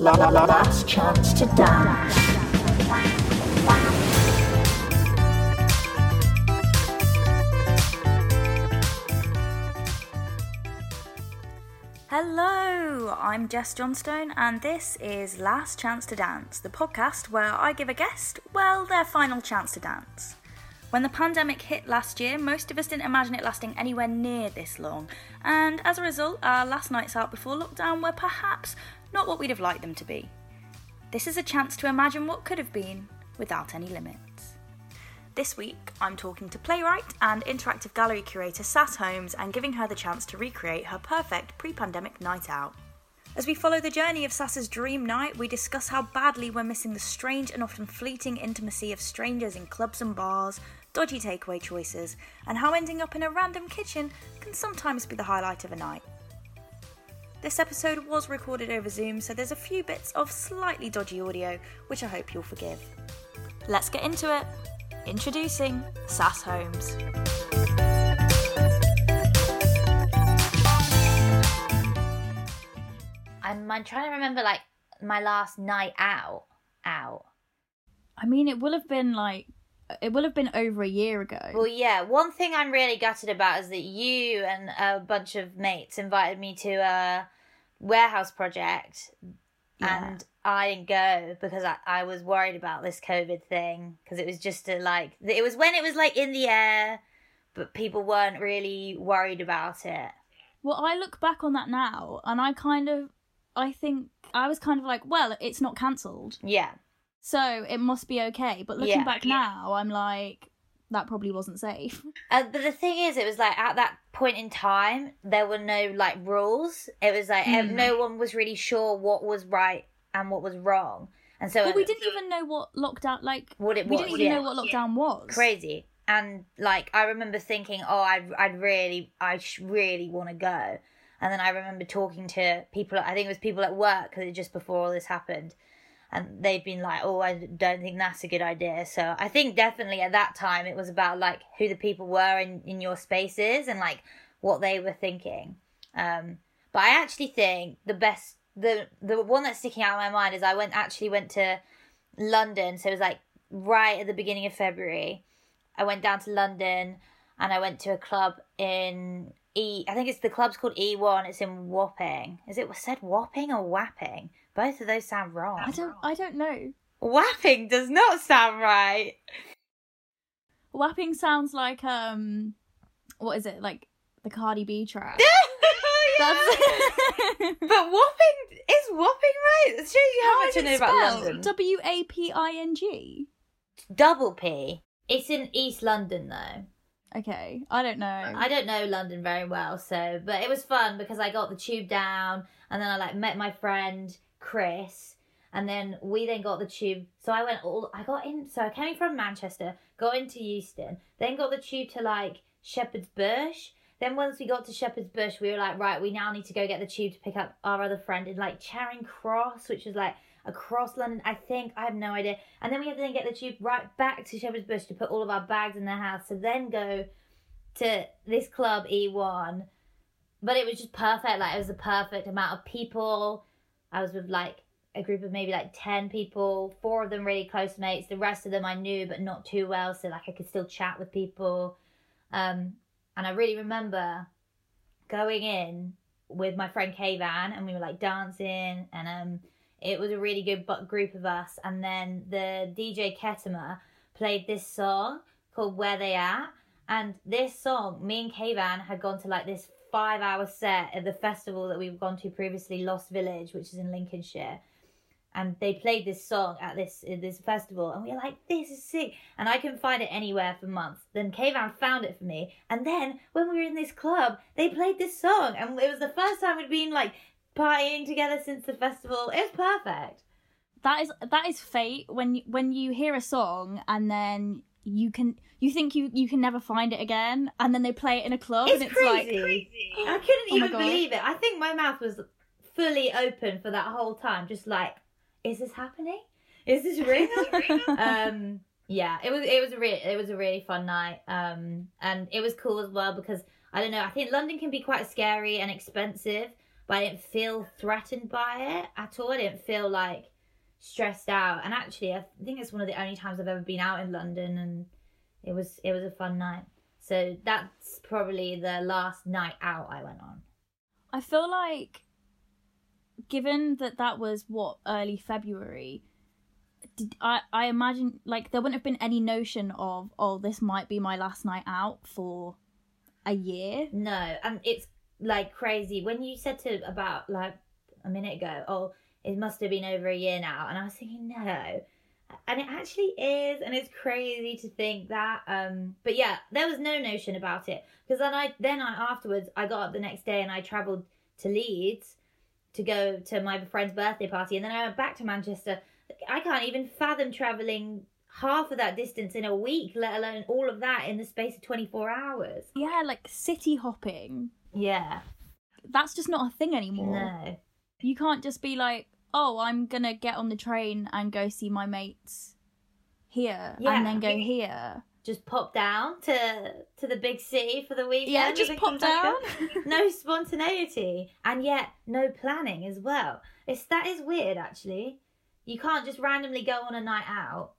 La la la last chance to dance. Hello, I'm Jess Johnstone, and this is Last Chance to Dance, the podcast where I give a guest, well, their final chance to dance. When the pandemic hit last year, most of us didn't imagine it lasting anywhere near this long, and as a result, our last nights out before lockdown were perhaps not what we'd have liked them to be. This is a chance to imagine what could have been without any limits. This week, I'm talking to playwright and interactive gallery curator Sass Holmes and giving her the chance to recreate her perfect pre pandemic night out. As we follow the journey of Sass's dream night, we discuss how badly we're missing the strange and often fleeting intimacy of strangers in clubs and bars, dodgy takeaway choices, and how ending up in a random kitchen can sometimes be the highlight of a night. This episode was recorded over Zoom, so there's a few bits of slightly dodgy audio, which I hope you'll forgive. Let's get into it. Introducing Sass Holmes. I'm, I'm trying to remember like my last night out. Out. I mean, it will have been like, it will have been over a year ago. Well, yeah. One thing I'm really gutted about is that you and a bunch of mates invited me to a warehouse project, Yeah. and I didn't go because I, I was worried about this COVID thing because it was just a, like it was when it was like in the air, but people weren't really worried about it. Well, I look back on that now, and I kind of, I think I was kind of like, well, it's not cancelled, Yeah. so it must be okay. But looking Yeah. back now, I'm like, that probably wasn't safe. Uh, but the thing is, it was like at that point in time, there were no like rules. It was like Mm. no one was really sure what was right and what was wrong, and so But we didn't even know what lockdown like. what it We didn't even yeah. know what lockdown was. crazy. And like I remember thinking, oh, I'd I'd really, I sh- really want to go. And then I remember talking to people. I think it was people at work because just before all this happened, and they've been like, "Oh, I don't think that's a good idea." So I think definitely at that time it was about like who the people were in in your spaces and like what they were thinking. Um, but I actually think the best, the the one that's sticking out in my mind is I went actually went to London. So it was like right at the beginning of February. I went down to London and I went to a club in E. I think it's the club's called E1. It's in Wapping. Is it said Wapping or Wapping? Both of those sound wrong. I don't. I don't know. Wapping does not sound right. Wapping sounds like um, what is it like the Cardi B track? That's. but Wapping is Wapping right? It shows you how, much I know about London. W A P I N G. Double P. It's in East London though. Okay, I don't know. I don't know London very well, so but it was fun because I got the tube down and then I like met my friend Chris and then we then got the tube. So I went all I got in so I came from Manchester, got into Euston, then got the tube to like Shepherd's Bush. Then once we got to Shepherd's Bush, we were like, right, we now need to go get the tube to pick up our other friend in like Charing Cross, which is like across London, I think. I have no idea. And then we had to then get the tube right back to Shepherd's Bush to put all of our bags in the house to then go to this club E1. But it was just perfect. Like it was the perfect amount of people. I was with like a group of maybe like 10 people, four of them really close mates. The rest of them I knew but not too well, so like I could still chat with people. Um and I really remember going in with my friend Kayvan and we were like dancing and um it was a really good group of us and then the DJ Ketama played this song called Where They At and this song me and Kayvan had gone to like this five hour set at the festival that we've gone to previously Lost Village which is in Lincolnshire. And they played this song at this this festival and we were like this is sick. And I couldn't find it anywhere for months. Then Kayvan found it for me and then when we were in this club they played this song and it was the first time we'd been like partying together since the festival. It was perfect. That is that is fate when when you hear a song and then you can you think you you can never find it again and then they play it in a club it's and it's crazy. like I couldn't Oh even believe it. I think my mouth was fully open for that whole time just like is this happening? Is this real? Um yeah it was it was a re- it was a really fun night um and it was cool as well because i don't know i think london can be quite scary and expensive but I didn't feel threatened by it at all. I didn't feel like stressed out. And actually, I think it's one of the only times I've ever been out in London, and it was it was a fun night. So that's probably the last night out I went on. I feel like, given that that was what early February, did I I imagine like there wouldn't have been any notion of oh this might be my last night out for a year. No, and it's like crazy when you said to about like a minute ago, oh, it must have been over a year now, and I was thinking no, and it actually is, and it's crazy to think that. Um, but yeah, there was no notion about it because then I then I afterwards I got up the next day and I travelled to Leeds to go to my friend's birthday party, and then I went back to Manchester. I can't even fathom travelling half of that distance in a week, let alone all of that in the space of 24 hours. Yeah, like city hopping. Yeah. That's just not a thing anymore. No. You can't just be like, oh, I'm gonna get on the train and go see my mates here Yeah. and then go here. Just pop down to to the big city for the weekend. Yeah, just pop down. no spontaneity, and yet no planning as well. It's that is weird actually. You can't just randomly go on a night out,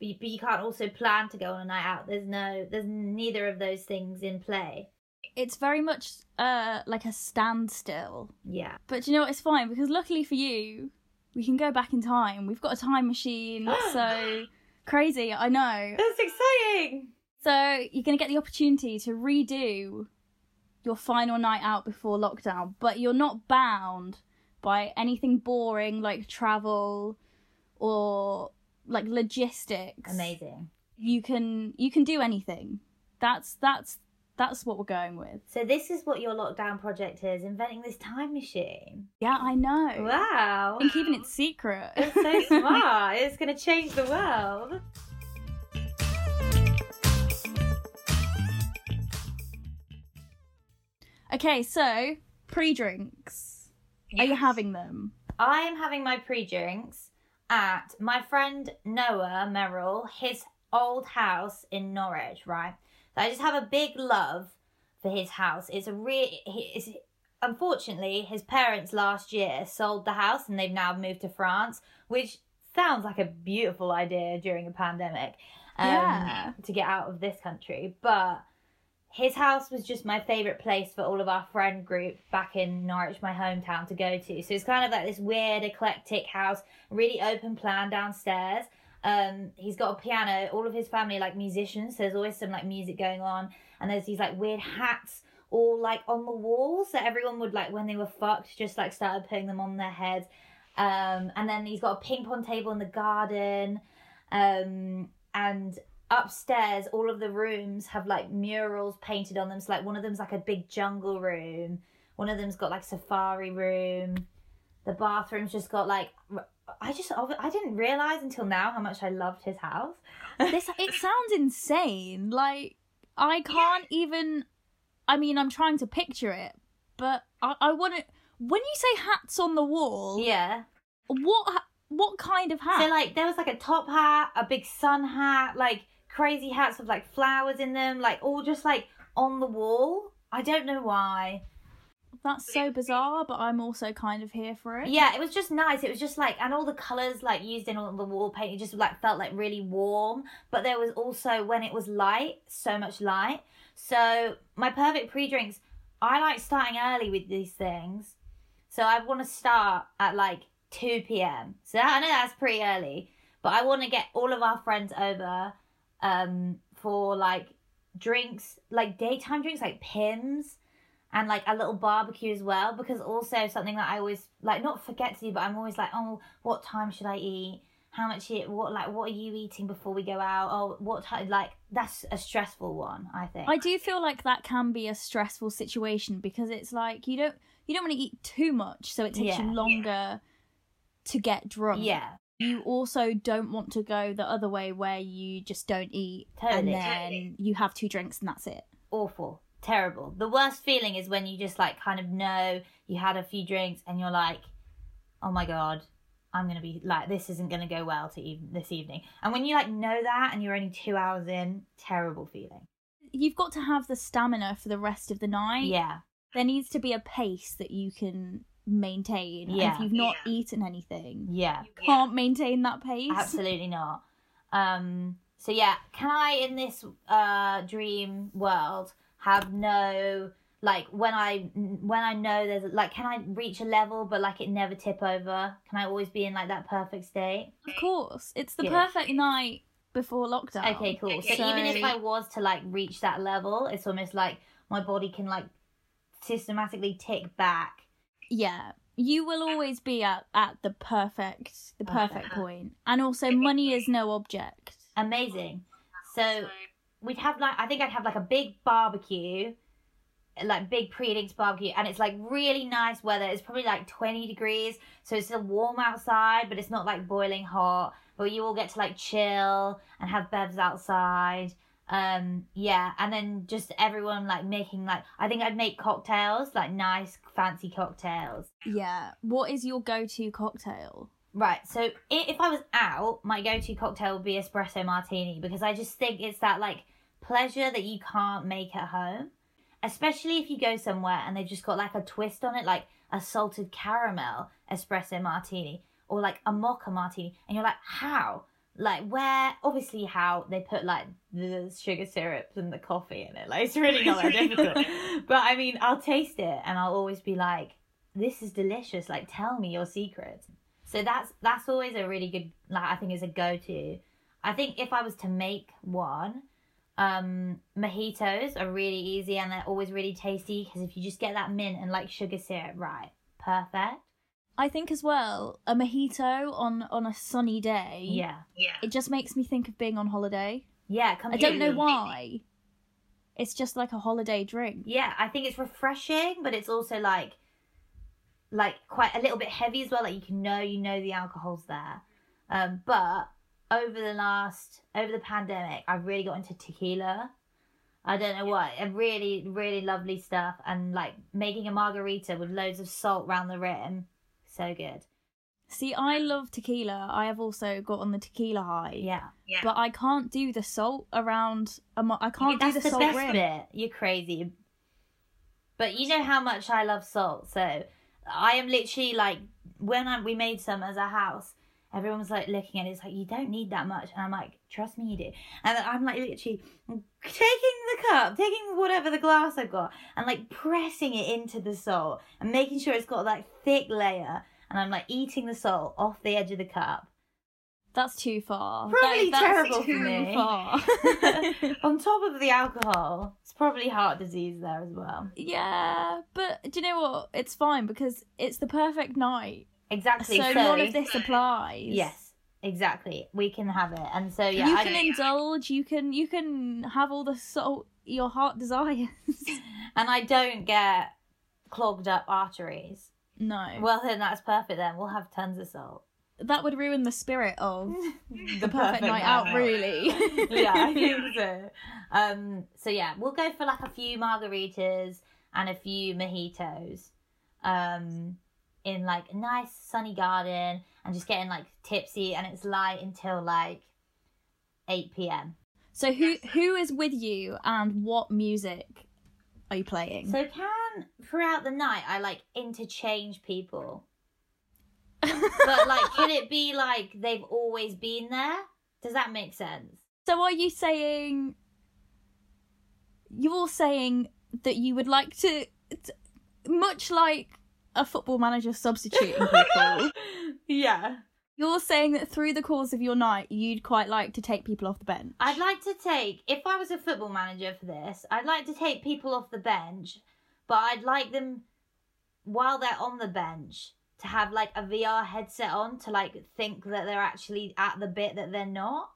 but you, but you can't also plan to go on a night out. There's no, there's neither of those things in play. it's very much uh like a standstill. Yeah. But you know what? It's fine because luckily for you, we can go back in time. We've got a time machine. so crazy, I know. That's exciting. So you're going to get the opportunity to redo your final night out before lockdown, but you're not bound by anything boring like travel or like logistics. Amazing. You can you can do anything. That's that's that's what we're going with. So this is what your lockdown project is: inventing this time machine. Yeah, I know. Wow. I'm keeping it secret. It's so smart. it's going to change the world. okay, so pre-drinks. Are you having them? I am having my pre drinks at my friend Noah Merrill, his old house in Norwich, right? I just have a big love for his house. It's a real. It's, unfortunately, his parents last year sold the house and they've now moved to France, which sounds like a beautiful idea during a pandemic. um, Yeah. To get out of this country. But his house was just my favorite place for all of our friend group back in Norwich, my hometown, to go to. So it's kind of like this weird, eclectic house, really open plan downstairs. Um, he's got a piano. All of his family are, like musicians, so there's always some like music going on, and there's these like weird hats all like on the walls that everyone would like when they were fucked, just like started putting them on their heads. Um, and then he's got a ping pong table in the garden. Um, and upstairs all of the rooms have like murals painted on them so like one of them's like a big jungle room one of them's got like safari room the bathroom's just got like i just i didn't realize until now how much i loved his house this it sounds insane. Like I can't even. I mean, I'm trying to picture it, but I, I want to. When you say hats on the wall, yeah what what kind of hat? so like there was like a top hat a big sun hat like crazy hats with like flowers in them like all just like on the wall i don't know why That's so bizarre, but I'm also kind of here for it. Yeah, it was just nice. It was just like, and all the colors like used in all the wall paint, it just like felt like really warm. But there was also when it was light, so much light. So my perfect pre-drinks, I like starting early with these things. So I want to start at like two p.m. So I know that's pretty early, but I want to get all of our friends over, um, for like drinks, like daytime drinks, like Pimm's and like a little barbecue as well because also something that I always like not forget to do but I'm always like oh what time should I eat how much it what like what are you eating before we go out oh what like that's a stressful one I think I do feel like that can be a stressful situation because it's like you don't you don't want to eat too much, so it takes Yeah. you longer to get drunk. yeah You also don't want to go the other way where you just don't eat Totally. and then you have two drinks and that's it. awful terrible the worst feeling is when you just like kind of know you had a few drinks and you're like oh my god I'm gonna be like this isn't gonna go well to even this evening and when you like know that and you're only two hours in terrible feeling You've got to have the stamina for the rest of the night. yeah there needs to be a pace that you can maintain. And if you've not eaten anything, Yeah. you can't maintain that pace. Absolutely not. Um. So yeah, can I in this uh dream world have no like when I when I know there's like can I reach a level but like it never tip over? Can I always be in like that perfect state? Of course, it's the Good. perfect night before lockdown. Okay, cool. So, even if I was to like reach that level, it's almost like my body can like systematically tick back. yeah, you will always be at at the perfect the perfect Perfect. point, and also money is no object. Amazing. So we'd have like I think I'd have like a big barbecue, like big pre-eating barbecue, and it's like really nice weather. It's probably like twenty degrees, so it's still warm outside, but it's not like boiling hot. But you all get to like chill and have bevs outside. Um, yeah, and then just everyone like making like I think I'd make cocktails, like nice fancy cocktails. Yeah. What is your go-to cocktail? Right. So if I was out, my go-to cocktail would be espresso martini because I just think it's that like pleasure that you can't make at home, especially if you go somewhere and they've just got like a twist on it, like a salted caramel espresso martini or like a mocha martini, and you're like, how? Like where? Obviously, how they put like the sugar syrup and the coffee in it. Like it's really not that difficult. But I mean, I'll taste it and I'll always be like, this is delicious. Like, tell me your secret. So that's that's always a really good like I think is a go to. I think if I was to make one, um, mojitos are really easy and they're always really tasty because if you just get that mint and like sugar syrup right, perfect. I think as well, a mojito on on a sunny day. Yeah, yeah. It just makes me think of being on holiday. yeah. I don't know why. It's just like a holiday drink. Yeah, I think it's refreshing, but it's also like like quite a little bit heavy as well. Like you can know you know the alcohol's there. Um, but over the last over the pandemic, I've really got into tequila. I don't know what, a really really lovely stuff, and like making a margarita with loads of salt round the rim, so good. See, I love tequila. I have also got on the tequila high. Yeah, yeah. But I can't do the salt around. A mo- I can't that's do the, the salt best rim. bit. You're crazy, but you know how much I love salt, so I am literally like when I we made some as a house. Everyone was like looking at it, it's like you don't need that much, and I'm like, trust me, you do. And I'm like literally taking the cup, taking whatever the glass I've got, and like pressing it into the salt and making sure it's got that thick layer. And I'm like eating the salt off the edge of the cup. That's too far. Probably That- that's terrible for too me. far. On top of the alcohol, it's probably heart disease there as well. yeah, but do you know what? It's fine because it's the perfect night. Exactly. so So, none of this applies. Yes, exactly. We can have it, and so yeah, you I can indulge. You can you can have all the salt your heart desires. and I don't get clogged up arteries. no, Well, then that's perfect. Then we'll have tons of salt. that would ruin the spirit of the the perfect, night out. Really. yeah, I think so. Um, so yeah, we'll go for like a few margaritas and a few mojitos. Um, in like a nice sunny garden and just getting like tipsy, and it's light until like eight p.m. So who who is with you and what music are you playing? So can throughout the night I like interchange people, but like can it be like they've always been there? Does that make sense? So are you saying you're saying that you would like to, much like a football manager substituting people, yeah. you're saying that through the course of your night you'd quite like to take people off the bench. I'd like to take, if I was a football manager for this, I'd like to take people off the bench, but I'd like them, while they're on the bench, to have like a VR headset on to like think that they're actually at the bit that they're not.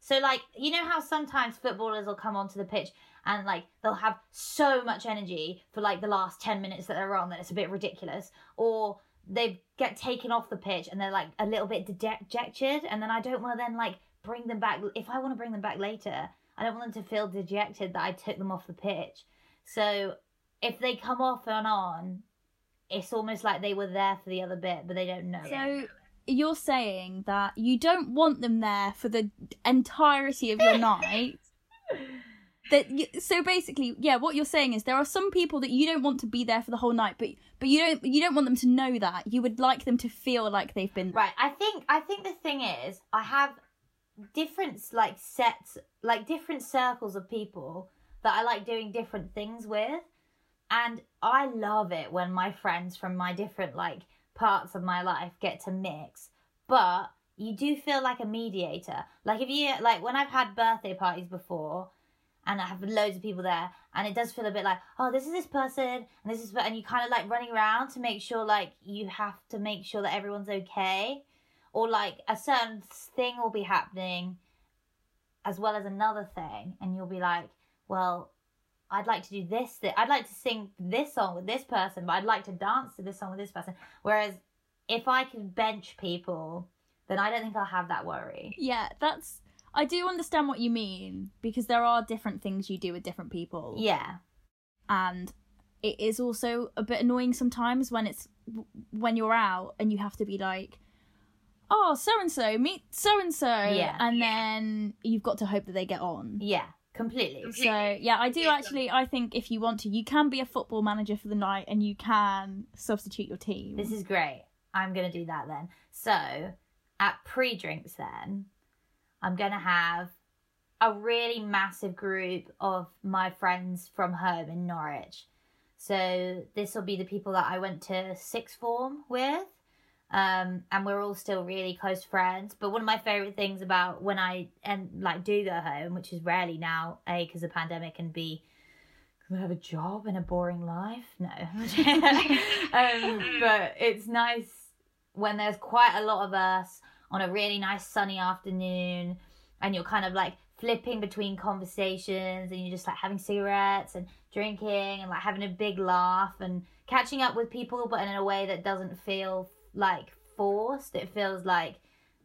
So, like, you know how sometimes footballers will come onto the pitch and like they'll have so much energy for like the last 10 minutes that they're on that it's a bit ridiculous, or they get taken off the pitch and they're like a little bit dejected, and then I don't want to then like bring them back. If I want to bring them back later, I don't want them to feel dejected that I took them off the pitch. So if they come off and on, it's almost like they were there for the other bit, but they don't know. it. So you're saying that you don't want them there for the entirety of your night. That so basically, yeah, what you're saying is there are some people that you don't want to be there for the whole night, but but you don't you don't want them to know that. You would like them to feel like they've been Right. I think I think the thing is I have different like sets like different circles of people that I like doing different things with. And I love it when my friends from my different like parts of my life get to mix. But you do feel like a mediator. Like if you like when I've had birthday parties before and I have loads of people there and it does feel a bit like, oh, this is this person and this is and you kind of like running around to make sure like you have to make sure that everyone's okay or like a certain thing will be happening as well as another thing and you'll be like, well, I'd like to do this. Th- I'd like to sing this song with this person, but I'd like to dance to this song with this person. Whereas if I can bench people, then I don't think I'll have that worry. Yeah, that's. I do understand what you mean because there are different things you do with different people. Yeah. and it is also a bit annoying sometimes when it's when you're out and you have to be like oh so and so meet so and so Yeah. and then you've got to hope that they get on Yeah. Completely. so yeah i do actually i think if you want to you can be a football manager for the night and you can substitute your team This is great. I'm going to do that then. So, at pre drinks, then, I'm going to have a really massive group of my friends from home in Norwich. So, this will be the people that I went to sixth form with. Um, and we're all still really close friends. But one of my favorite things about when I and like do go home, which is rarely now, a because of pandemic, and b because I have a job and a boring life. No, um, but it's nice when there's quite a lot of us on a really nice sunny afternoon, and you're kind of like flipping between conversations, and you're just like having cigarettes and drinking and like having a big laugh and catching up with people, but in a way that doesn't feel like forced. It feels like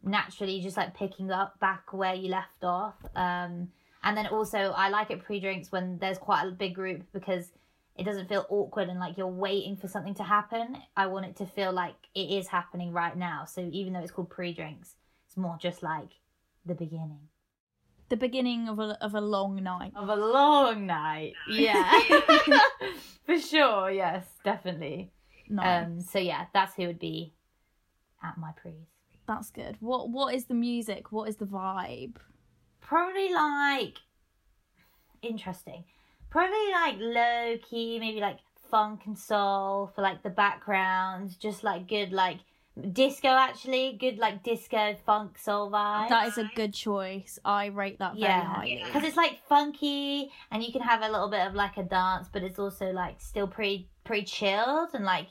naturally just like picking up back where you left off. Um, and then also I like it pre-drinks when there's quite a big group because it doesn't feel awkward and like you're waiting for something to happen. I want it to feel like it is happening right now. So even though it's called pre-drinks, it's more just like the beginning the beginning of a, of a long night of a long night. Yeah, for sure. Yes, definitely. night Um, so yeah, that's who would be at my pre's. that's good what what is the music what is the vibe Probably like interesting. Probably like low key, maybe like funk and soul for like the background. Just like good like disco actually, good like disco funk soul vibe. that is a good choice i rate that very yeah, highly because it's like funky, and you can have a little bit of like a dance, but it's also like still pretty pretty chilled and like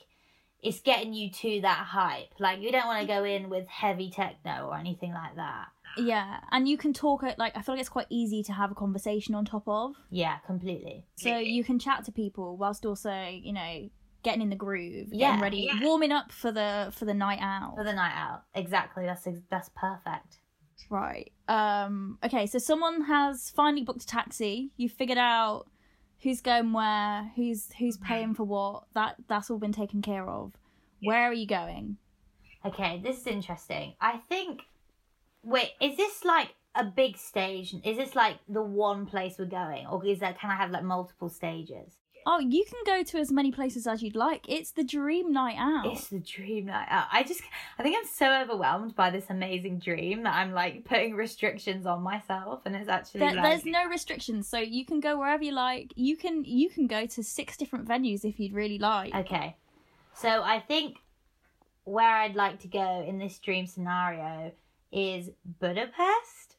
it's getting you to that hype. Like you don't want to go in with heavy techno or anything like that. Yeah, and you can talk it like I feel like it's quite easy to have a conversation on top of. Yeah, completely. So you can chat to people whilst also, you know, getting in the groove, getting Yeah. ready, warming up for the for the night out. For the night out, exactly. That's that's perfect. Right. Um okay, so someone has finally booked a taxi. You've figured out who's going where, who's who's paying for what. That that's all been taken care of. Where are you going? Okay, this is interesting. I think. Wait, is this like a big stage? Is this like the one place we're going, or is that can I have like multiple stages? Oh, you can go to as many places as you'd like. It's the dream night out. It's the dream night out. I just, I think I'm so overwhelmed by this amazing dream that I'm like putting restrictions on myself, and it's actually There, like, there's no restrictions, so you can go wherever you like. You can you can go to six different venues if you'd really like. Okay, so I think where I'd like to go in this dream scenario is Budapest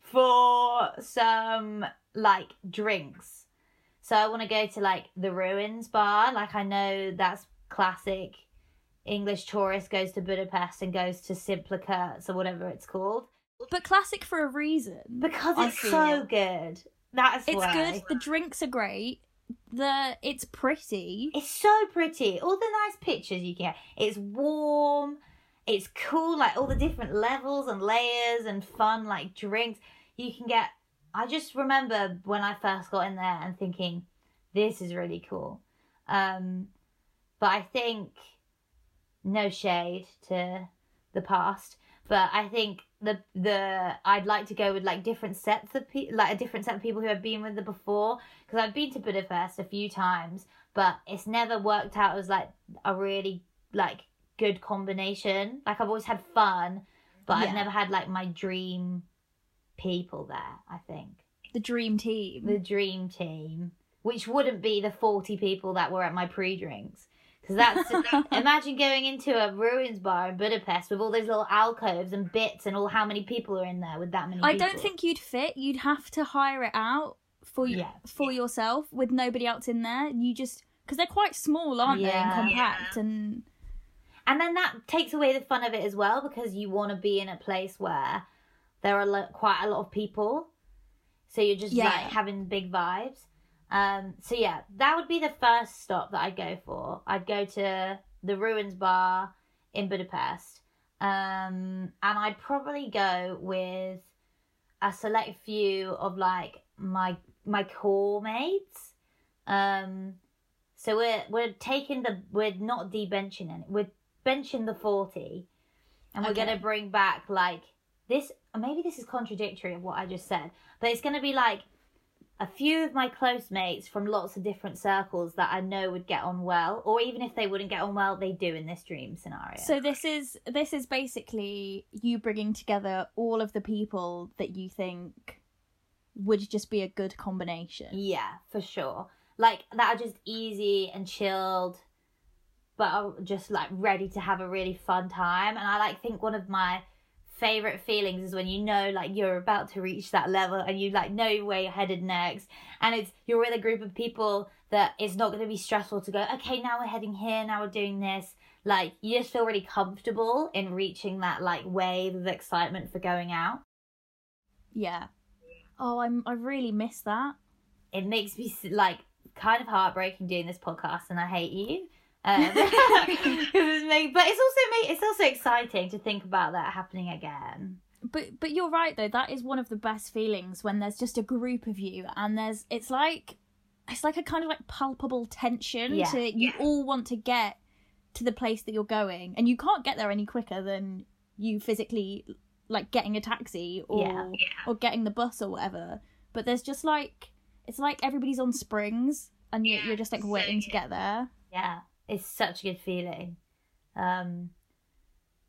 for some like drinks. So I want to go to like the Ruins bar. Like I know that's classic. English tourist goes to Budapest and goes to Szimpla or whatever it's called But classic for a reason. because I it's so it. good. That's It's why. good. The drinks are great. The it's pretty. It's so pretty. All the nice pictures you get. It's warm. It's cool. Like all the different levels and layers and fun like drinks you can get. I just remember when I first got in there and thinking, this is really cool. Um, but I think no shade to the past, But I think the the I'd like to go with like different sets of people, like a different set of people who have been with it before. Because I've been to Budapest a few times, but it's never worked out as like a really like good combination. Like I've always had fun, but Yeah. I've never had like my dream people there. I think The dream team. the dream team, which wouldn't be the 40 people that were at my pre drinks. Because that's, imagine going into a ruins bar in Budapest with all those little alcoves and bits and all how many people are in there with that many I people. don't think you'd fit. You'd have to hire it out for you Yeah. for yourself with nobody else in there. You just because they're quite small, aren't they, and compact, and And then that takes away the fun of it as well because you want to be in a place where there are lo- quite a lot of people. So you're just Yeah. like having big vibes. Um, so yeah, that would be the first stop that I'd go for. I'd go to the Ruins Bar in Budapest. Um, and I'd probably go with a select few of like my my core mates. Um, so we're we're taking the we're not debenching it. We're benching the forty, and we're Okay. gonna bring back like this. Maybe this is contradictory of what I just said, but it's gonna be like a few of my close mates from lots of different circles that I know would get on well, or even if they wouldn't get on well, they do in this dream scenario. so this is this is basically you bringing together all of the people that you think would just be a good combination. Yeah, for sure. Like that are just easy and chilled, but are just like ready to have a really fun time. And I like think one of my favorite feelings is when you know like you're about to reach that level and you like know where you're headed next, and it's you're with a group of people that it's not going to be stressful to go. Okay, now we're heading here. Now we're doing this. Like you just feel really comfortable in reaching that like wave of excitement for going out. Yeah. Oh, I'm I really miss that. it makes me like kind of heartbreaking doing this podcast and I hate you. Um, it's make, but it's also make, it's also exciting to think about that happening again. But but you're right though. That is one of the best feelings when there's just a group of you and there's it's like it's like a kind of like palpable tension Yeah. to you all want to get to the place that you're going and you can't get there any quicker than you physically like getting a taxi or Yeah. or getting the bus or whatever. But there's just like it's like everybody's on springs and you you're just like waiting to get there. Yeah, it's such a good feeling. Um,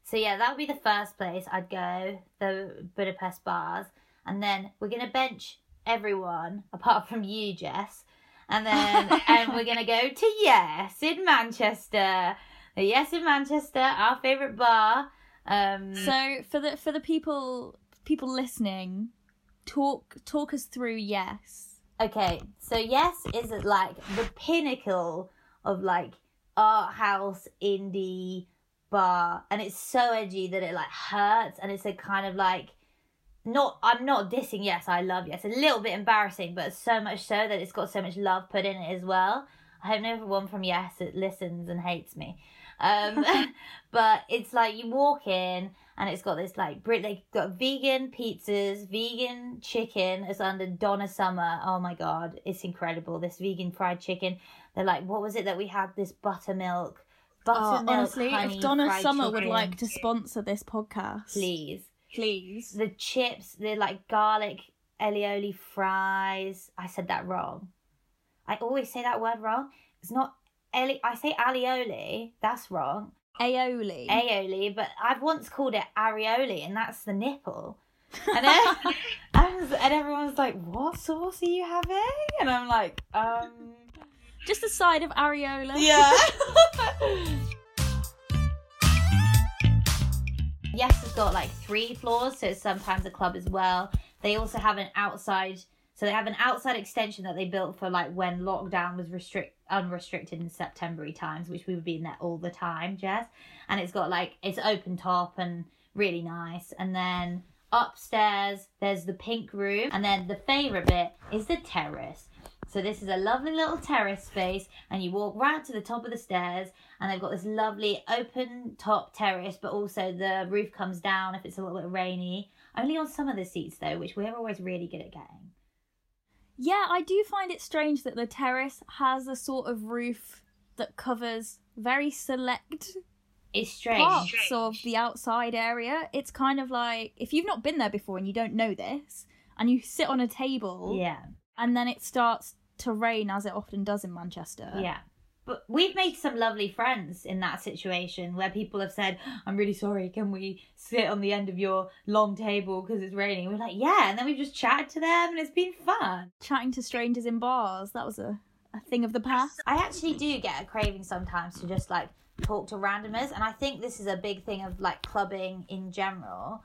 so yeah, that would be the first place I'd go, the Budapest bars, and then we're gonna bench everyone apart from you, Jess, and then and we're gonna go to Yes in Manchester. Yes in Manchester, our favorite bar. Um, So for the for the people people listening, talk talk us through yes. Okay, so Yes is like the pinnacle of like art house indie bar, and it's so edgy that it like hurts, and it's a kind of like not. I'm not dissing Yes, I love Yes. A little bit embarrassing, but so much so that it's got so much love put in it as well. I hope no one from Yes listens and hates me. Um, but it's like you walk in and it's got this like Brit. They got vegan pizzas, vegan chicken. It's under Donna Summer. Oh my god, it's incredible. This vegan fried chicken. They're like, what was it that we had? This buttermilk, Oh, honestly, honey if Donna Summer would like to sponsor this podcast, please. please. The chips, they're like garlic aioli fries. I said that wrong. I always say that word wrong. It's not. Ali- I say alioli. That's wrong. Aioli. aioli, but I've once called it areoli, and that's the nipple. And, then, and everyone's like, "What sauce are you having?" And I'm like, "Um, Just a side of areola. yeah." yes, it's got like three floors, so it's sometimes a club as well. They also have an outside, so they have an outside extension that they built for like when lockdown was restrict unrestricted in September times, which we would be in there all the time, Jess. And it's got like it's open top and really nice. And then upstairs there's the pink room, and then the favorite bit is the terrace. So this is a lovely little terrace space, and you walk right to the top of the stairs, and they've got this lovely open top terrace, but also the roof comes down if it's a little bit rainy. Only on some of the seats though, which we're always really good at getting. Yeah, I do find it strange that the terrace has a sort of roof that covers very select It's strange. parts of the outside area. It's kind of like if you've not been there before and you don't know this, and you sit on a table, Yeah. and then it starts to rain as it often does in Manchester. Yeah. But we've made some lovely friends in that situation where people have said, I'm really sorry, can we sit on the end of your long table because it's raining? We're like, yeah. And then we've just chatted to them and it's been fun. Chatting to strangers in bars, that was a, a thing of the past. I actually do get a craving sometimes to just like talk to randomers. And I think this is a big thing of like clubbing in general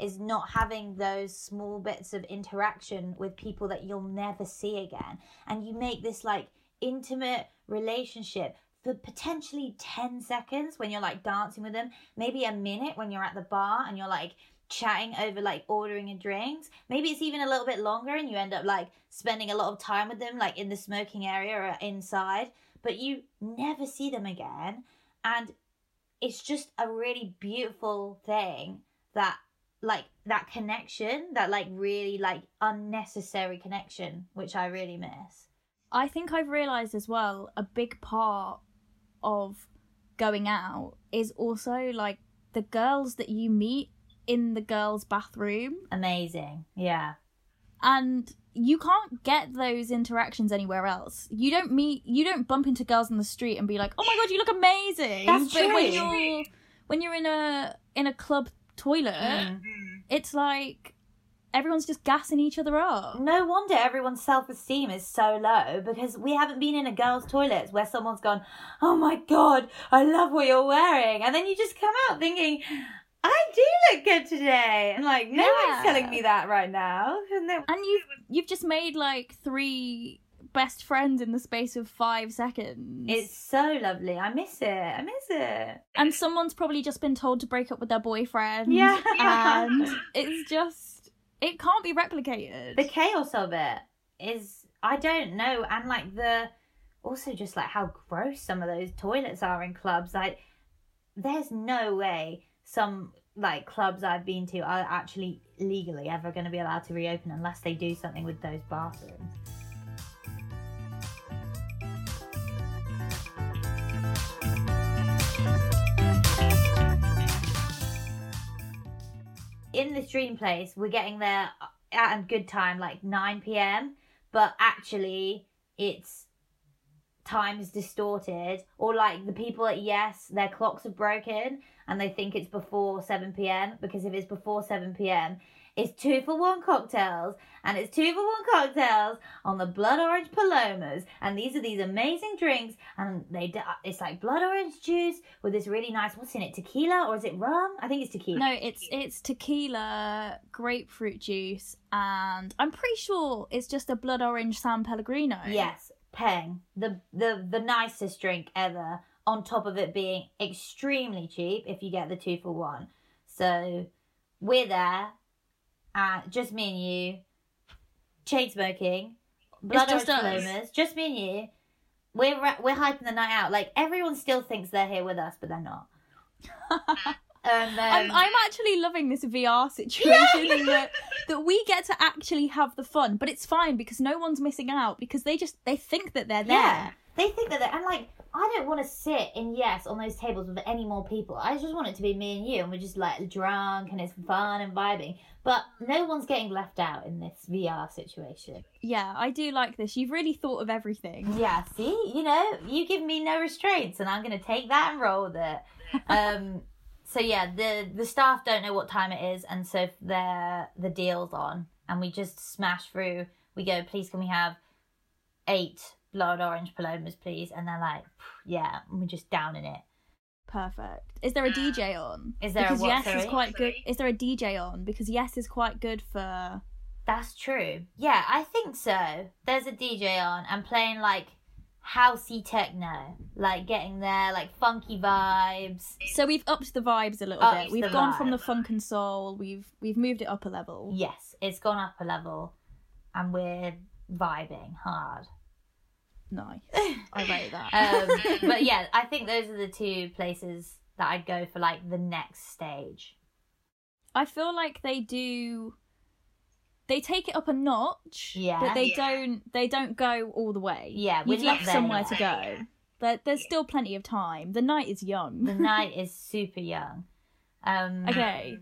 is not having those small bits of interaction with people that you'll never see again. And you make this like intimate relationship for potentially 10 seconds when you're like dancing with them, maybe a minute when you're at the bar and you're like chatting over like ordering a drinks. Maybe it's even a little bit longer and you end up like spending a lot of time with them, like in the smoking area or inside, but you never see them again. And it's just a really beautiful thing that like that connection that like really like unnecessary connection which i really miss I think I've realised as well a big part of going out is also like the girls that you meet in the girls' bathroom. amazing yeah and you can't get those interactions anywhere else. You don't meet, you don't bump into girls on the street and be like, "Oh my god, you look amazing." That's but when you're when you're in a in a club toilet, Mm. it's like everyone's just gassing each other up. no wonder everyone's self-esteem is so low because we haven't been in a girls toilet where someone's gone oh my god i love what you're wearing and then you just come out thinking i do look good today and like no Yeah. one's telling me that right now and then And you've you've just made like three best friends in the space of five seconds. it's so lovely i miss it i miss it and someone's probably just been told to break up with their boyfriend. Yeah. and it's just it can't be replicated. the chaos of it is i don't know and like the also just like how gross some of those toilets are in clubs like there's no way some like clubs i've been to are actually legally ever going to be allowed to reopen unless they do something with those bathrooms in this dream place, we're getting there at a good time, like 9 p.m., but actually it's time is distorted, or like the people at Yes, their clocks are broken and they think it's before 7 p.m. because if it's before 7 p.m., it's two for one cocktails, and it's two for one cocktails on the blood orange palomas, and these are these amazing drinks, and they it's like blood orange juice with this really nice what's in it tequila or is it rum? I think it's tequila. no, it's it's tequila, grapefruit juice, and I'm pretty sure it's just a blood orange San Pellegrino. Yes, Peng, the the the nicest drink ever. On top of it being extremely cheap if you get the two for one. So we're there, uh, just me and you, chain smoking, blood just palomas, just me and you. We're we're hyping the night out. Like everyone still thinks they're here with us, but they're not. And I'm, um, I'm actually loving this VR situation in that, that we get to actually have the fun, but it's fine because no one's missing out because they just they think that they're there. Yeah. They think that they're, and like, I don't want to sit in yes on those tables with any more people. I just want it to be me and you, and we're just like drunk and it's fun and vibing. But no one's getting left out in this VR situation. Yeah, I do like this. You've really thought of everything. Yeah, see, you know, you give me no restraints, and I'm gonna take that and roll with it. Um, so yeah, the the staff don't know what time it is, and so the the deal's on, and we just smash through. We go, please, can we have eight blood orange palomas, please? And they're like, yeah, we're just down in it. Perfect. Is there a DJ on? Is there a because what, yes sorry? is quite good. Is there a DJ on? Because yes is quite good for. That's true. Yeah, I think so. There's a DJ on and playing like housey techno, like getting there, like funky vibes. So we've upped the vibes a little Upped bit. We've the gone from the funk and soul. We've we've moved it up a level. Yes, it's gone up a level, and we're vibing hard. Nice. I rate that. Um, but yeah, I think those are the two places that I'd go for like the next stage. I feel like they do. They take it up a notch, Yeah. but they Yeah. don't. They don't go all the way. Yeah, we're you've not left somewhere yet. to go. but there's still plenty of time. The night is young. The night is super young. Um, okay.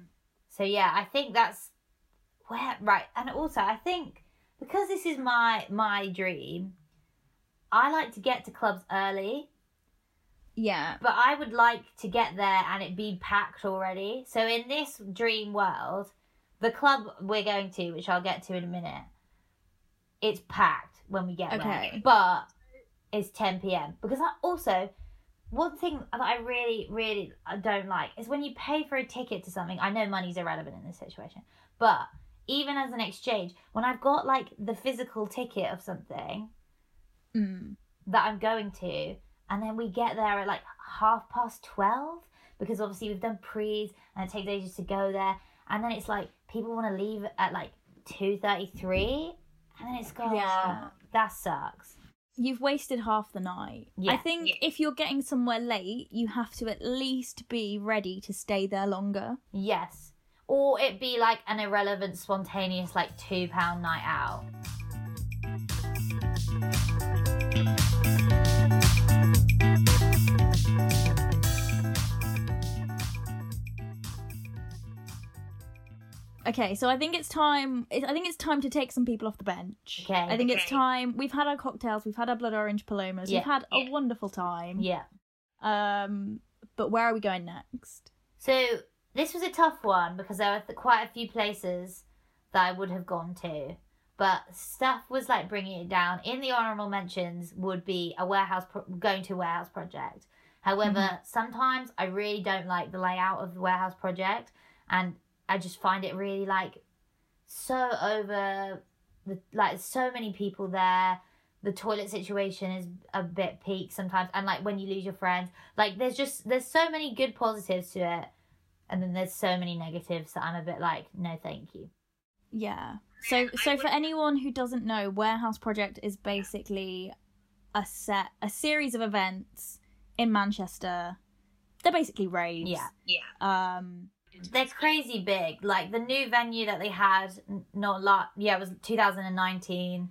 So yeah, I think that's where right, and also I think because this is my my dream, I like to get to clubs early, Yeah. but I would like to get there and it be packed already. So in this dream world, the club we're going to, which I'll get to in a minute, it's packed when we get Okay. there, but it's 10 p.m. Because I also one thing that I really, really uh, don't like is when you pay for a ticket to something. I know money's irrelevant in this situation, but even as an exchange, when I've got like the physical ticket of something Mm. that I'm going to, and then we get there at like half past 12 because obviously we've done pre's and it takes ages to go there, and then it's like people want to leave at like 2:33, and then it's gone. Yeah. that sucks. You've wasted half the night. Yeah. I think if you're getting somewhere late, you have to at least be ready to stay there longer. Yes. Or it be like an irrelevant, spontaneous, like two pound night out. Okay, so I think it's time. it- I think it's time to take some people off the bench. Okay. I think it's time. We've had our cocktails. We've had our blood orange palomas. Yeah, We've had a wonderful time. Yeah. Um, but where are we going next? So this was a tough one because there were th- quite a few places that I would have gone to, but stuff was like bringing it down. In the honorable mentions would be a warehouse pro- going to a warehouse project. However, sometimes I really don't like the layout of the warehouse project, and I just find it really like so over the like so many people there. The toilet situation is a bit peak sometimes, and like when you lose your friends, like there's just there's so many good positives to it, and then there's so many negatives that I'm a bit like, no, thank you. Yeah. So, so for anyone who doesn't know, Warehouse Project is basically a set, a series of events in Manchester. They're basically raves. Yeah, Yeah. Um. They're crazy big. Like the new venue that they had, not lot. Yeah, it was 2019.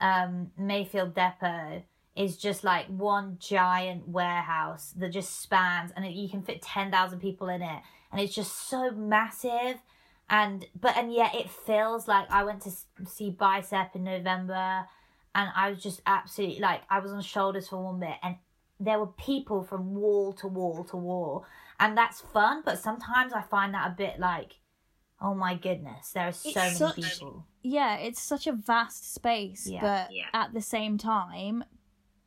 Um, Mayfield Depot is just like one giant warehouse that just spans, and it, you can fit 10,000 people in it, and it's just so massive. And but and yet it feels like I went to see Bicep in November, and I was just absolutely like I was on shoulders for one bit, and there were people from wall to wall to wall. And that's fun but sometimes i find that a bit like oh my goodness there are so It's many such- people. Yeah, it's such a vast space, Yeah. but at the same time,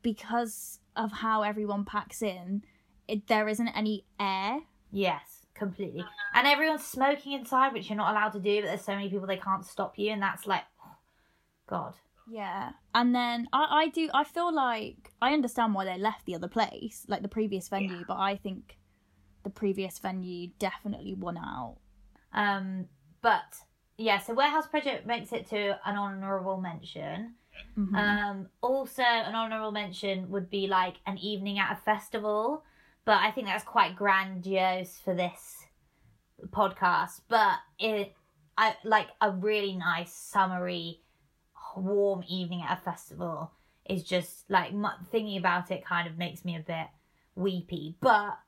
because of how everyone packs in, it, there isn't any air. yes completely. And everyone's smoking inside which you're not allowed to do but there's so many people they can't stop you and that's like god Yeah. And then I, I do I feel like I understand why they left the other place, like the previous venue, but I think the previous venue definitely won out. um but yeah so warehouse project makes it to an honorable mention Mhm. Um, also, an honorable mention would be like an evening at a festival, but I think that's quite grandiose for this podcast. But it, I like a really nice summery, warm evening at a festival is just like thinking about it kind of makes me a bit weepy. But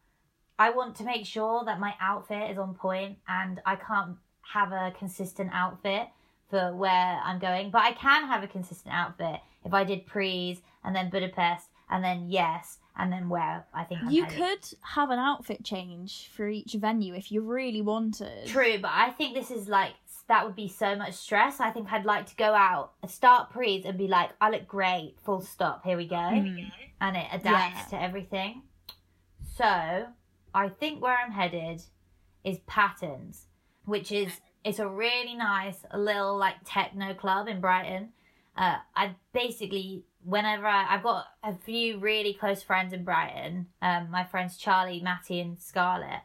I want to make sure that my outfit is on point, and I can't have a consistent outfit for where I'm going, but I can have a consistent outfit if I did Prees and then Budapest and then yes and then where I think I'm You headed. could have an outfit change for each venue if you really wanted. True, but I think this is like that would be so much stress. I think I'd like to go out, start Prees and be like, I look great, full stop, here we go. Mhm. And it adapts Yeah. to everything. So I think where I'm headed is Patterns, which is it's a really nice little like techno club in Brighton. Uh, I basically whenever I, I've got a few really close friends in Brighton, um, my friends Charlie, Matty, and Scarlett,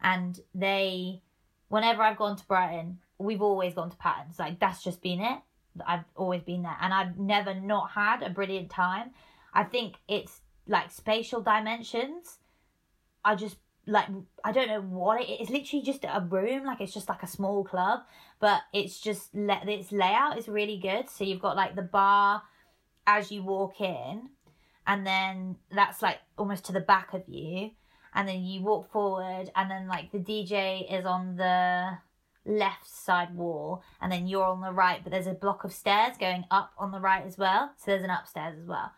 and they, whenever I've gone to Brighton, we've always gone to Patterns. Like that's just been it. I've always been there, and I've never not had a brilliant time. I think it's like spatial dimensions. I just like I don't know what it is. It's literally just a room, like it's just like a small club, but it's just let its layout is really good. So you've got like the bar as you walk in, and then that's like almost to the back of you, and then you walk forward, and then like the DJ is on the left side wall, and then you're on the right, but there's a block of stairs going up on the right as well. So there's an upstairs as well.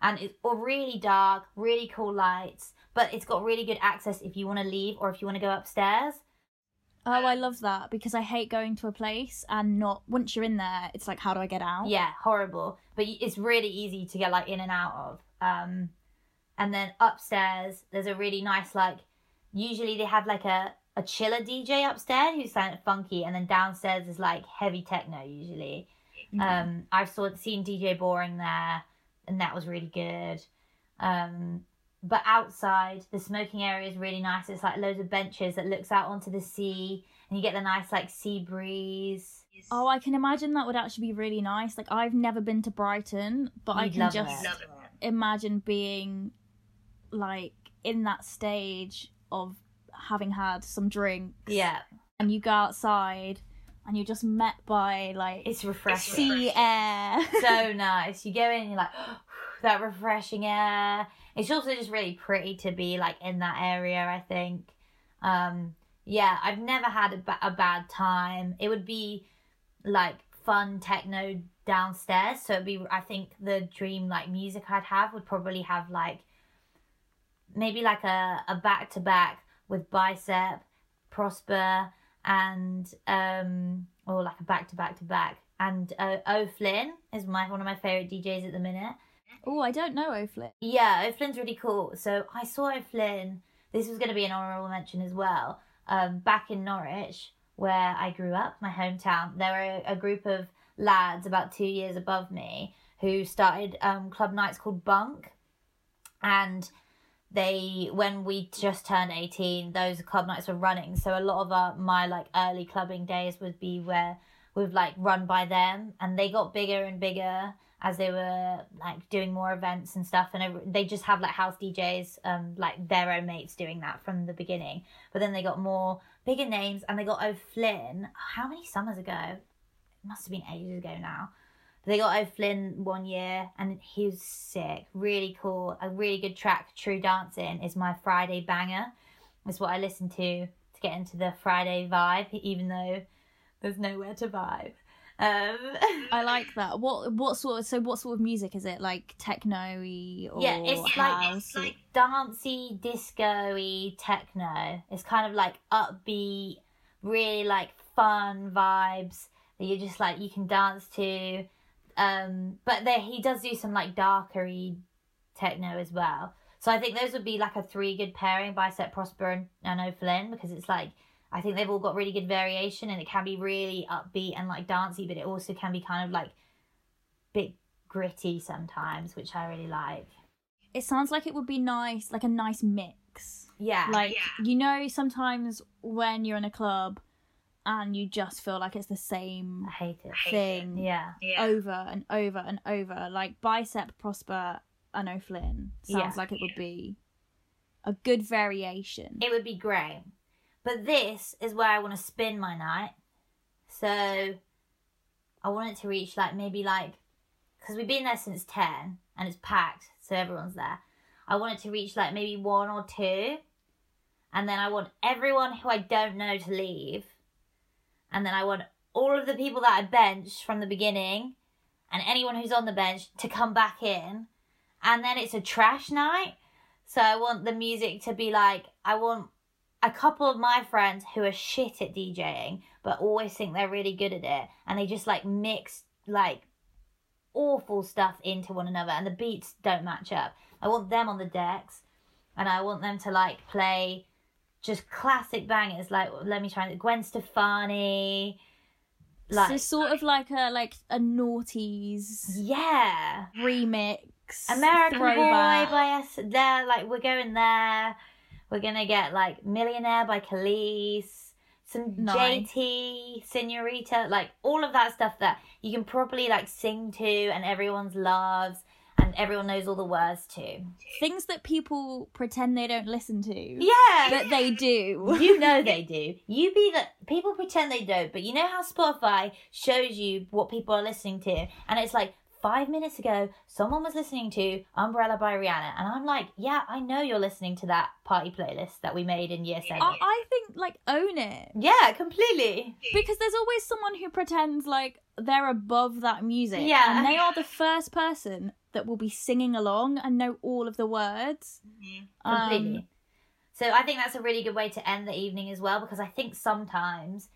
And it's all really dark, really cool lights, but it's got really good access if you want to leave or if you want to go upstairs. Oh, I love that because I hate going to a place and not once you're in there, it's like how do I get out? Yeah, horrible. But it's really easy to get like in and out of. Um, and then upstairs, there's a really nice like. Usually they have like a a chiller DJ upstairs who's sound funky, and then downstairs is like heavy techno usually. Um, I've saw seen DJ Boring there, and that was really good. Um, but outside, the smoking area is really nice. It's like loads of benches that looks out onto the sea, and you get the nice like sea breeze. Oh, I can imagine that would actually be really nice. Like I've never been to Brighton, but I You'd can just it. imagine being like in that stage of having had some drinks Yeah, and you go outside and you're just met by like it's refreshing. sea air. so nice. You go in and you're like that refreshing air. It's also just really pretty to be like in that area. I think. Um, yeah, I've never had a, ba- a bad time. It would be like fun techno downstairs. So it'd be. I think the dream like music I'd have would probably have like maybe like a a back to back with bicep, Prospa, and um or like a back to back to back. And uh, O'Flynn is my one of my favorite DJs at the minute. oh, I don't know O'Flip. Yeah, O'Flynn's really cool. So I saw O'Flynn. This was going to be an honourable mention as well. Um, back in Norwich, where I grew up, my hometown, there were a, a group of lads about two years above me who started um, club nights called Bunk, and they when we just turned 18 those club nights were running. So a lot of our my like early clubbing days would be where we've like run by them. And they got bigger and bigger as they were like doing more events and stuff. And they just have like house DJs um like their own mates doing that from the beginning. But then they got more bigger names and they got O'Flynn. How many summers ago? It must have been ages ago now they got O'Flynn one year and he was sick, really cool. A really good track, True Dancing, is my Friday banger. It's what I listen to to get into the Friday vibe, even though there's nowhere to vibe. Um, I like that. What what sort of so what sort of music is it? Like techno-y or yeah, it's like house? or- dancey, disco-y techno. It's kind of like upbeat, really like fun vibes that you're just like you can dance to. Um, but there he does do some like darkery techno as well. So I think those would be like a three good pairing, Bicep Prospa and, and O'Flynn, because it's like I think they've all got really good variation and it can be really upbeat and like dancey, but it also can be kind of like bit gritty sometimes, which I really like. it sounds like it would be nice, like a nice mix. Yeah. Like you know, sometimes when you're in a club and you just feel like it's the same I hate it. thing Yeah. over and over and over. Like Bicep Prospa and O'Flynn sounds Yeah. like it would be a good variation. It would be great. But this is where I want to spin my night. So I want it to reach like maybe like, because we've been there since 10 and it's packed, so everyone's there. I want it to reach like maybe one or two. And then I want everyone who I don't know to leave. And then I want all of the people that I benched from the beginning and anyone who's on the bench to come back in. And then it's a trash night. So I want the music to be like, I want a couple of my friends who are shit at DJing, but always think they're really good at it. And they just like mix like awful stuff into one another and the beats don't match up. I want them on the decks and I want them to like play just classic bangers like let me try and Gwen Stefani. Like so sort of like a like a noughties yeah. remix. American throwback. Boy by us. There, like we're going there. We're gonna get like Millionaire by Kelis, some Nice. JT, Senorita, like all of that stuff that you can properly like sing to and everyone's loves and everyone knows all the words to. Things that people pretend they don't listen to. Yeah, But they do. you know they do. You be that people pretend they don't, but you know how Spotify shows you what people are listening to, and it's like five minutes ago, someone was listening to Umbrella by Rihanna. And I'm like, yeah, I know you're listening to that party playlist that we made in year seven. I, I think like own it yeah, completely. because there's always someone who pretends like they're above that music. Yeah. and they are the first person that will be singing along and know all of the words. Um, Completely. so I think that's a really good way to end the evening as well because I think sometimes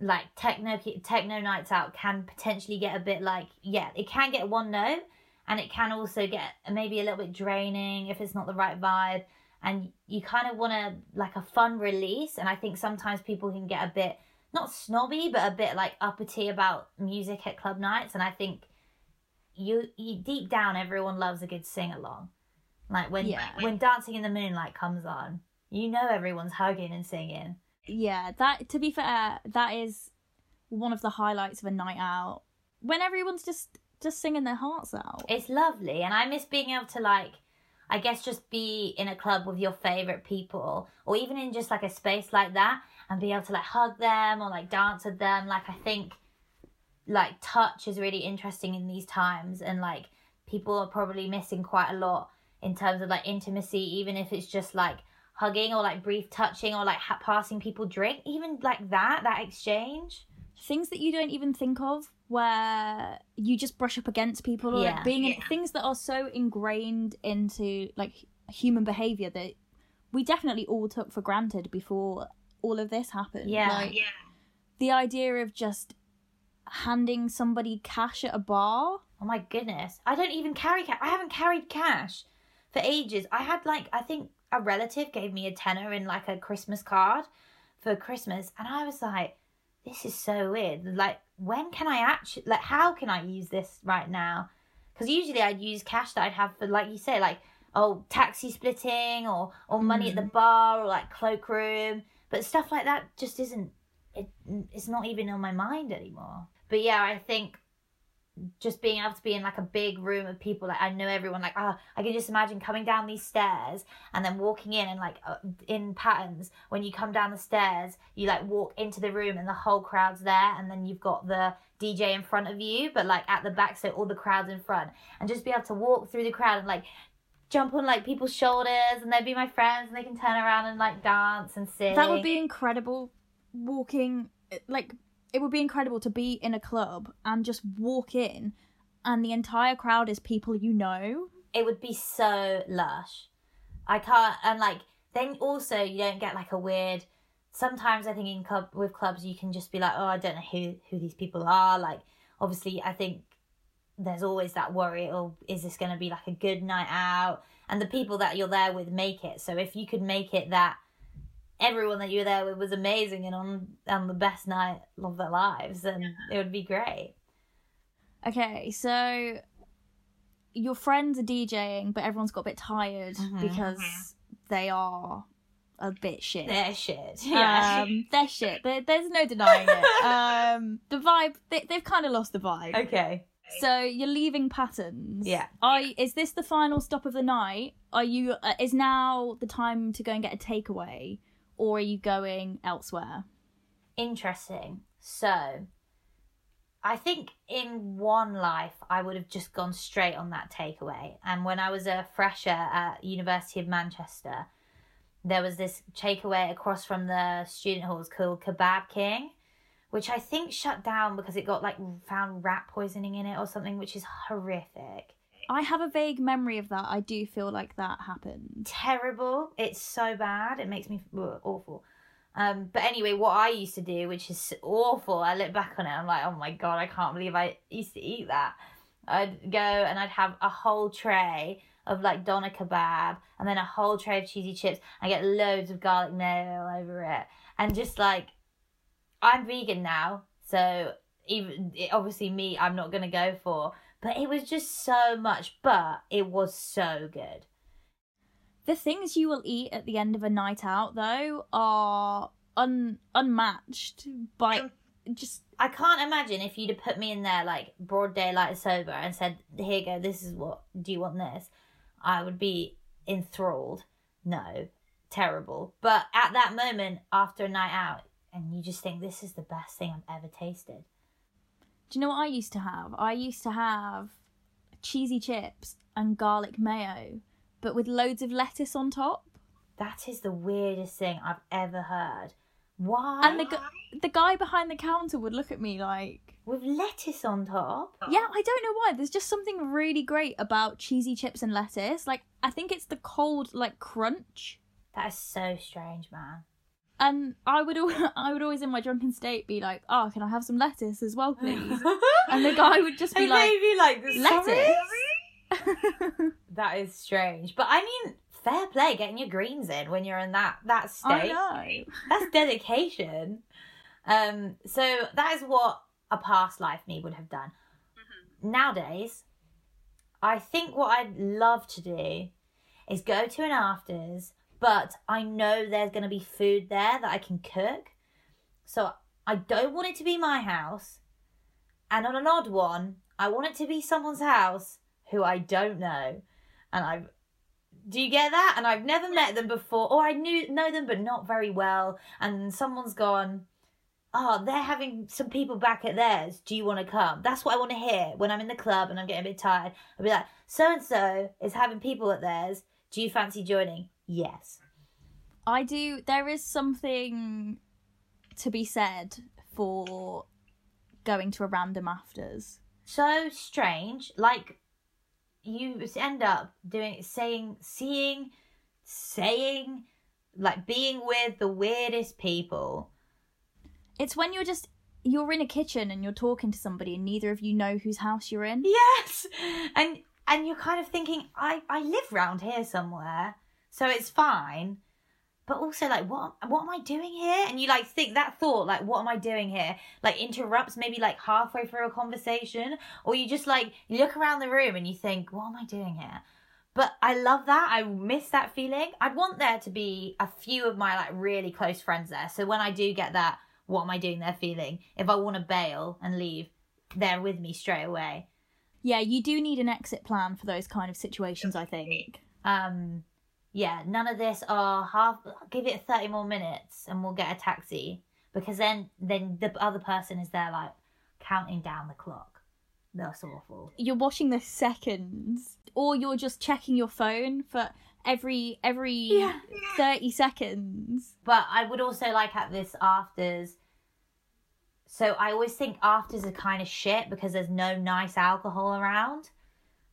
like techno techno nights out can potentially get a bit like yeah it can get one note and it can also get maybe a little bit draining if it's not the right vibe and you kind of want to like a fun release and I think sometimes people can get a bit not snobby but a bit like uppity about music at club nights and I think you, you deep down everyone loves a good sing along like when Yeah. when dancing in the moonlight comes on you know everyone's hugging and singing yeah, that to be fair, that is one of the highlights of a night out when everyone's just just singing their hearts out. It's lovely, and I miss being able to like, I guess, just be in a club with your favorite people, or even in just like a space like that, and be able to like hug them or like dance with them. Like I think, like touch is really interesting in these times, and like people are probably missing quite a lot in terms of like intimacy, even if it's just like hugging or like brief touching or like ha- passing people drink, even like that, that exchange. things that you don't even think of where you just brush up against people or Yeah. like being in things that are so ingrained into like human behavior that we definitely all took for granted before all of this happened Yeah. like the idea of just handing somebody cash at a bar Oh my goodness. I don't even carry cash. I haven't carried cash for ages. I had like, I think a relative gave me a tenner in like a Christmas card for Christmas. And I was like, this is so weird. Like, when can I actually, like, how can I use this right now? Because usually I'd use cash that I'd have for, like you say, like, oh, taxi splitting or, or money at the mm. bar or like cloakroom. But stuff like that just isn't, it, it's not even on my mind anymore. But yeah, I think just being able to be in like a big room of people like i know everyone like ah i can just imagine coming down these stairs and then walking in and like uh, in patterns. When you come down the stairs you like walk into the room and the whole crowd's there and then you've got the dj in front of you but like at the back so all the crowd's in front. And just be able to walk through the crowd and like jump on like people's shoulders and they'd be my friends and they can turn around and like dance and sing that would be incredible walking like it would be incredible to be in a club and just walk in and the entire crowd is people you know it would be so lush. I can't, and like then also you don't get like a weird. Sometimes I think in club with clubs you can just be like, oh, I don't know who who these people are. Like obviously, I think there's always that worry. Oh, is this going to be like a good night out? And the people that you're there with make it. So if you could make it that everyone that you were there with was amazing and on on the best night of their lives, then it would be great. Okay, so your friends are DJing, but everyone's got a bit tired Mhm. because they are a bit shit. They're shit. Um, they're shit. There- there's no denying it. Um, the vibe, they, they've kind of lost the vibe. okay. So you're leaving patterns. Yeah. Are is this the final stop of the night? Are you? Uh, is now the time to go and get a takeaway, or are you going elsewhere? Interesting. So, I think in one life I would have just gone straight on that takeaway. And when I was a fresher at University of Manchester, there was this takeaway across from the student halls called Kebab King, which I think shut down because it got like found rat poisoning in it or something, which is horrific. I have a vague memory of that. I do feel like that happened. terrible. It's so bad. It makes me ugh, awful. Um, but anyway, what I used to do, which is awful, I look back on it, I'm like, oh my god, I can't believe I used to eat that. I'd go and I'd have a whole tray of like doner kebab and then a whole tray of cheesy chips. I get loads of garlic mayo over it, and just like, I'm vegan now, so even obviously meat I'm not gonna go for. But it was just so much, but it was so good. The things you will eat at the end of a night out, though, are un unmatched by just I can't imagine if you'd have put me in there like broad daylight sober and said, "Here you go, this is what. Do you want this?" I would be enthralled. No, terrible. But at that moment, after a night out, and you just think this is the best thing I've ever tasted. Do you know what I used to have? I used to have cheesy chips and garlic mayo, but with loads of lettuce on top. That is the weirdest thing I've ever heard. Why? And the gu- the guy behind the counter would look at me like, with lettuce on top. Oh. yeah, I don't know why. There's just something really great about cheesy chips and lettuce. Like I think it's the cold like crunch. That is so strange, man. And I would al- I would always in my drunken state be like, "Oh, can I have some lettuce as well, please?" and the guy would just be And like, maybe like the "Lettuce." That is strange, but I mean, fair play getting your greens in when you're in that that state. I state. know. That's dedication. Um, so that is what a past life me would have done. Nowadays, I think what I'd love to do is go to an afters, but I know there's going to be food there that I can cook. So I don't want it to be my house. And on an odd one, I want it to be someone's house who I don't know. And I've do you get that? And I've never met them before, or I knew know them but not very well. And someone's gone, oh, they're having some people back at theirs. Do you want to come? That's what I want to hear when I'm in the club and I'm getting a bit tired. I'll be like, so and so is having people at theirs. Do you fancy joining? Yes. I do. There is something to be said for going to a random afters. So strange. Like you end up doing saying seeing saying like being with the weirdest people. It's when you're just you're in a kitchen and you're talking to somebody and neither of you know whose house you're in. Yes. And and you're kind of thinking, I, I live round here somewhere, so it's fine. But also like what what am I doing here? And you like think that thought, like, what am I doing here? Like interrupts maybe like halfway through a conversation. Or you just like you look around the room and you think, what am I doing here? But I love that. I miss that feeling. I'd want there to be a few of my like really close friends there. So when I do get that, what am I doing there feeling? If I want to bail and leave, they're with me straight away. Yeah, you do need an exit plan for those kind of situations, I think. Um, yeah, none of this. Oh, half. Give it thirty more minutes, and we'll get a taxi. Because then, then the other person is there, like counting down the clock. That's awful. You're watching the seconds or you're just checking your phone for every every Yeah. 30 seconds. But I would also like at this afters. So I always think afters are kind of shit because there's no nice alcohol around.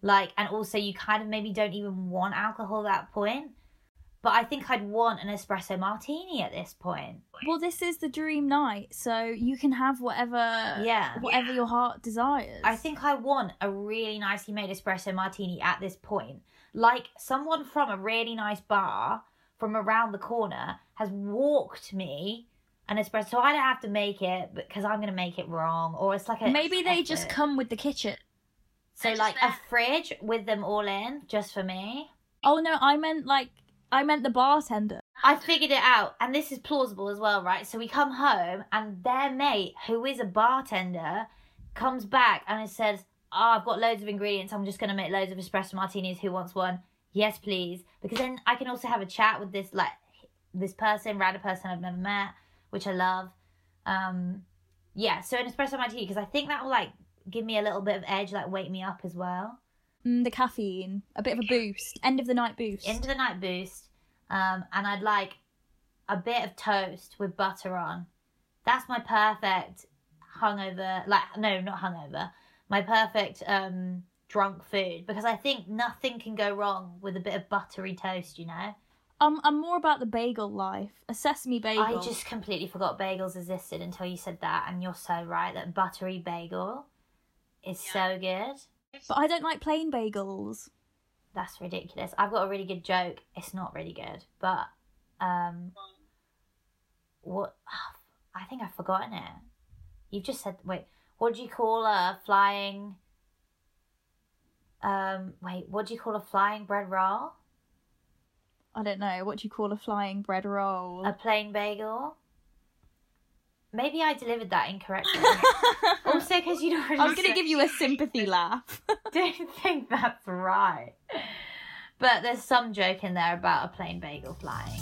Like, and also you kind of maybe don't even want alcohol at that point. But I think I'd want an espresso martini at this point. Well, this is the dream night, so you can have whatever Yeah. whatever your heart desires. I think I want a really nicely made espresso martini at this point. Like someone from a really nice bar from around the corner has walked me an espresso. So I don't have to make it because I'm going to make it wrong. Or it's like a. Maybe they just come with the kitchen. So, like a fridge with them all in just for me. Oh no, I meant like I meant the bartender. I figured it out, and this is plausible as well, right? So we come home, and their mate, who is a bartender, comes back and it says, "Oh, I've got loads of ingredients. I'm just gonna make loads of espresso martinis. Who wants one? Yes, please." Because then I can also have a chat with this like this person, random person I've never met, which I love. Um, yeah. So an espresso martini because I think that will like give me a little bit of edge, like wake me up as well. Mm, the caffeine, a bit of a boost, end of the night boost. End of the night boost um and i'd like a bit of toast with butter on that's my perfect hungover like no not hungover my perfect um drunk food because i think nothing can go wrong with a bit of buttery toast you know Um, I'm more about the bagel life. A sesame bagel. i just completely forgot bagels existed until you said that and you're so right that buttery bagel is so good. But I don't like plain bagels. that's ridiculous. I've got a really good joke. It's not really good but um what i think i've forgotten it. You've just said wait what do you call a flying um wait what do you call a flying bread roll? I don't know. What do you call a flying bread roll? a plain bagel maybe i delivered that incorrectly also because you don't I was going to give you a sympathy laugh. don't think that's right but there's some joke in there about a plain bagel flying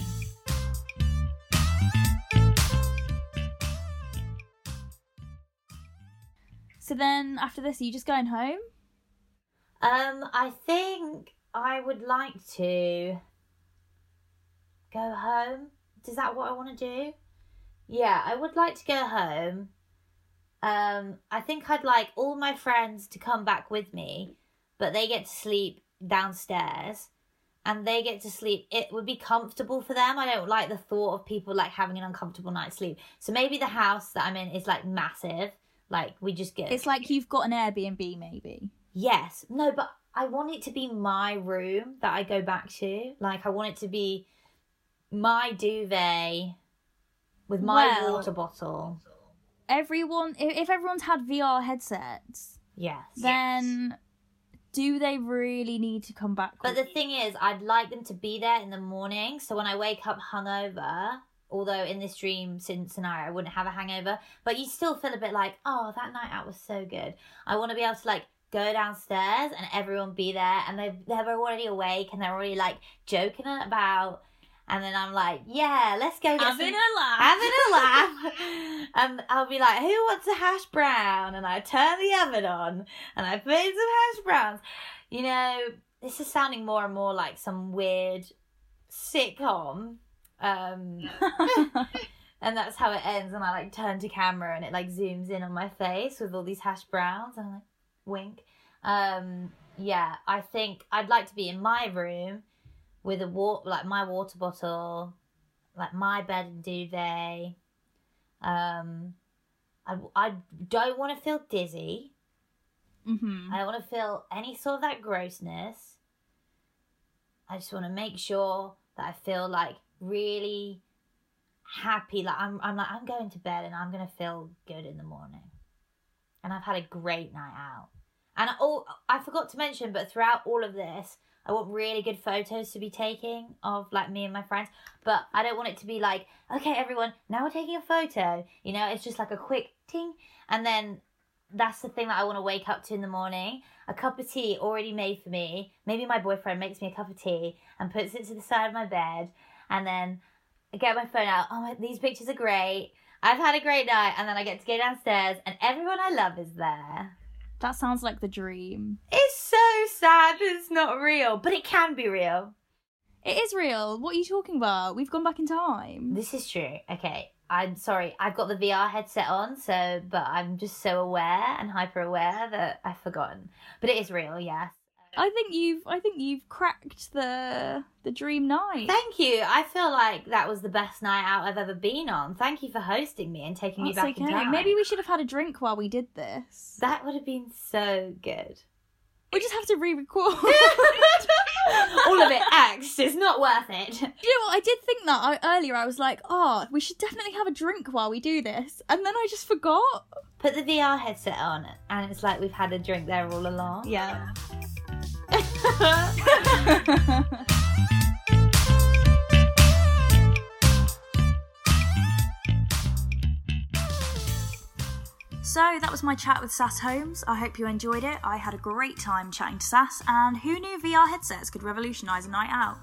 So then after this, are you just going home? Um, I think I would like to go home. Is that what I want to do? Yeah, I would like to go home. Um, I think I'd like all my friends to come back with me, but they get to sleep downstairs and they get to sleep. It would be comfortable for them. I don't like the thought of people like having an uncomfortable night's sleep. So maybe the house that I'm in is like massive. Like we just get It's like you've got an Airbnb, maybe. Yes. No, but I want it to be my room that I go back to. Like I want it to be my duvet with my Well- water bottle. Everyone, if, if everyone's had VR headsets, Yes. then do they really need to come back? But with the thing is, I'd like them to be there in the morning. So when I wake up hungover, although in this dream sin- scenario I wouldn't have a hangover, but you still feel a bit like, oh, that night out was so good. I want to be able to like go downstairs and everyone be there, and they they're already awake and they're already like joking about, and then I'm like, yeah, let's go get having some- a laugh. having a laugh. and I'll be like, who wants a hash brown? And I turn the oven on and I put in some hash browns. You know, this is sounding more and more like some weird sitcom. Um, and that's how it ends. And I like turn to camera and it like zooms in on my face with all these hash browns. And I'm like, wink. Um, yeah, I think I'd like to be in my room with a water, like my water bottle, like my bed and duvet. Um, I, I don't want to feel dizzy. hmm I don't want to feel any sort of that grossness. I just want to make sure that I feel like really happy. Like I'm, I'm like I'm going to bed and I'm gonna feel good in the morning. And I've had a great night out. And oh, I forgot to mention, but throughout all of this, I want really good photos to be taking of like me and my friends. But I don't want it to be like, okay, everyone, now we're taking a photo. You know, it's just like a quick ting, and then that's the thing that I want to wake up to in the morning. A cup of tea already made for me. Maybe my boyfriend makes me a cup of tea and puts it to the side of my bed, and then I get my phone out. Oh, these pictures are great. I've had a great night, and then I get to go downstairs, and everyone I love is there. That sounds like the dream. It's so sad it's not real, but it can be real. It is real. What are you talking about? We've gone back in time. This is true. Okay, I'm sorry. I've got the VR headset on, so but I'm just so aware and hyper aware that I've forgotten. But it is real, yes. I think you've I think you've cracked the the dream night. Thank you. I feel like that was the best night out I've ever been on. Thank you for hosting me and taking That's me back okay. in time. Maybe we should have had a drink while we did this. that would have been so good. We just have to re-record. All of it axed. It's not worth it. you know what? I did think that I, earlier. I was like, oh, we should definitely have a drink while we do this, and then I just forgot. Put the VR headset on, and it's like we've had a drink there all along. Yeah. So that was my chat with Sass Holmes. I hope you enjoyed it. I had a great time chatting to Sass, and who knew VR headsets could revolutionise a night out?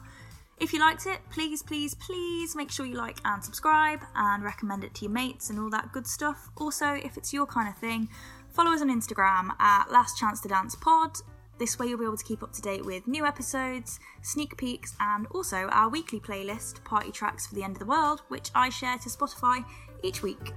If you liked it, please, please, please make sure you like and subscribe and recommend it to your mates and all that good stuff. Also, if it's your kind of thing, follow us on Instagram at Last Chance to Dance Pod. This way, you'll be able to keep up to date with new episodes, sneak peeks, and also our weekly playlist, Party Tracks for the End of the World, which I share to Spotify each week.